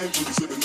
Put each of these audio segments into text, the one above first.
same, we sipping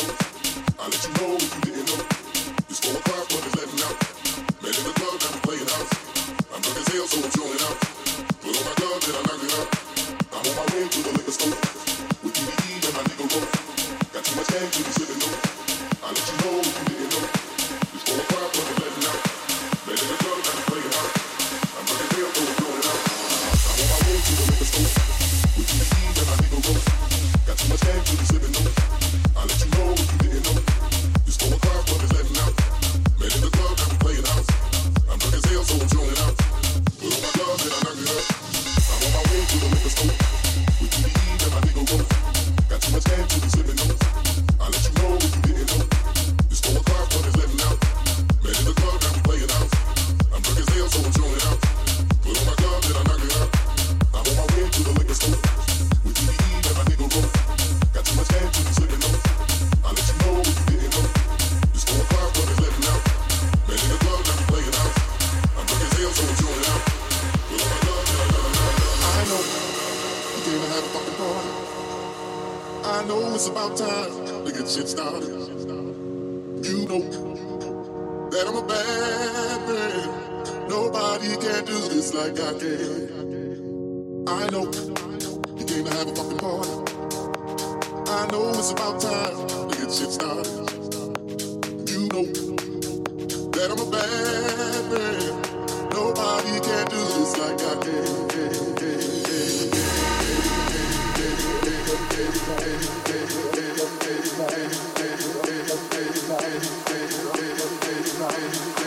life.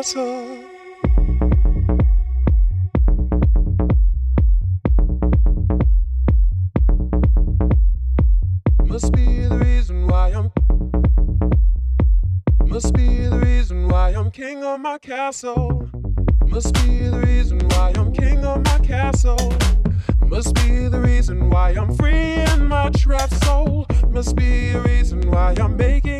Must be the reason why I'm. Must be the reason why I'm king of my castle. Must be the reason why I'm king of my castle. Must be the reason why I'm free in my trapped soul. Must be a reason why I'm making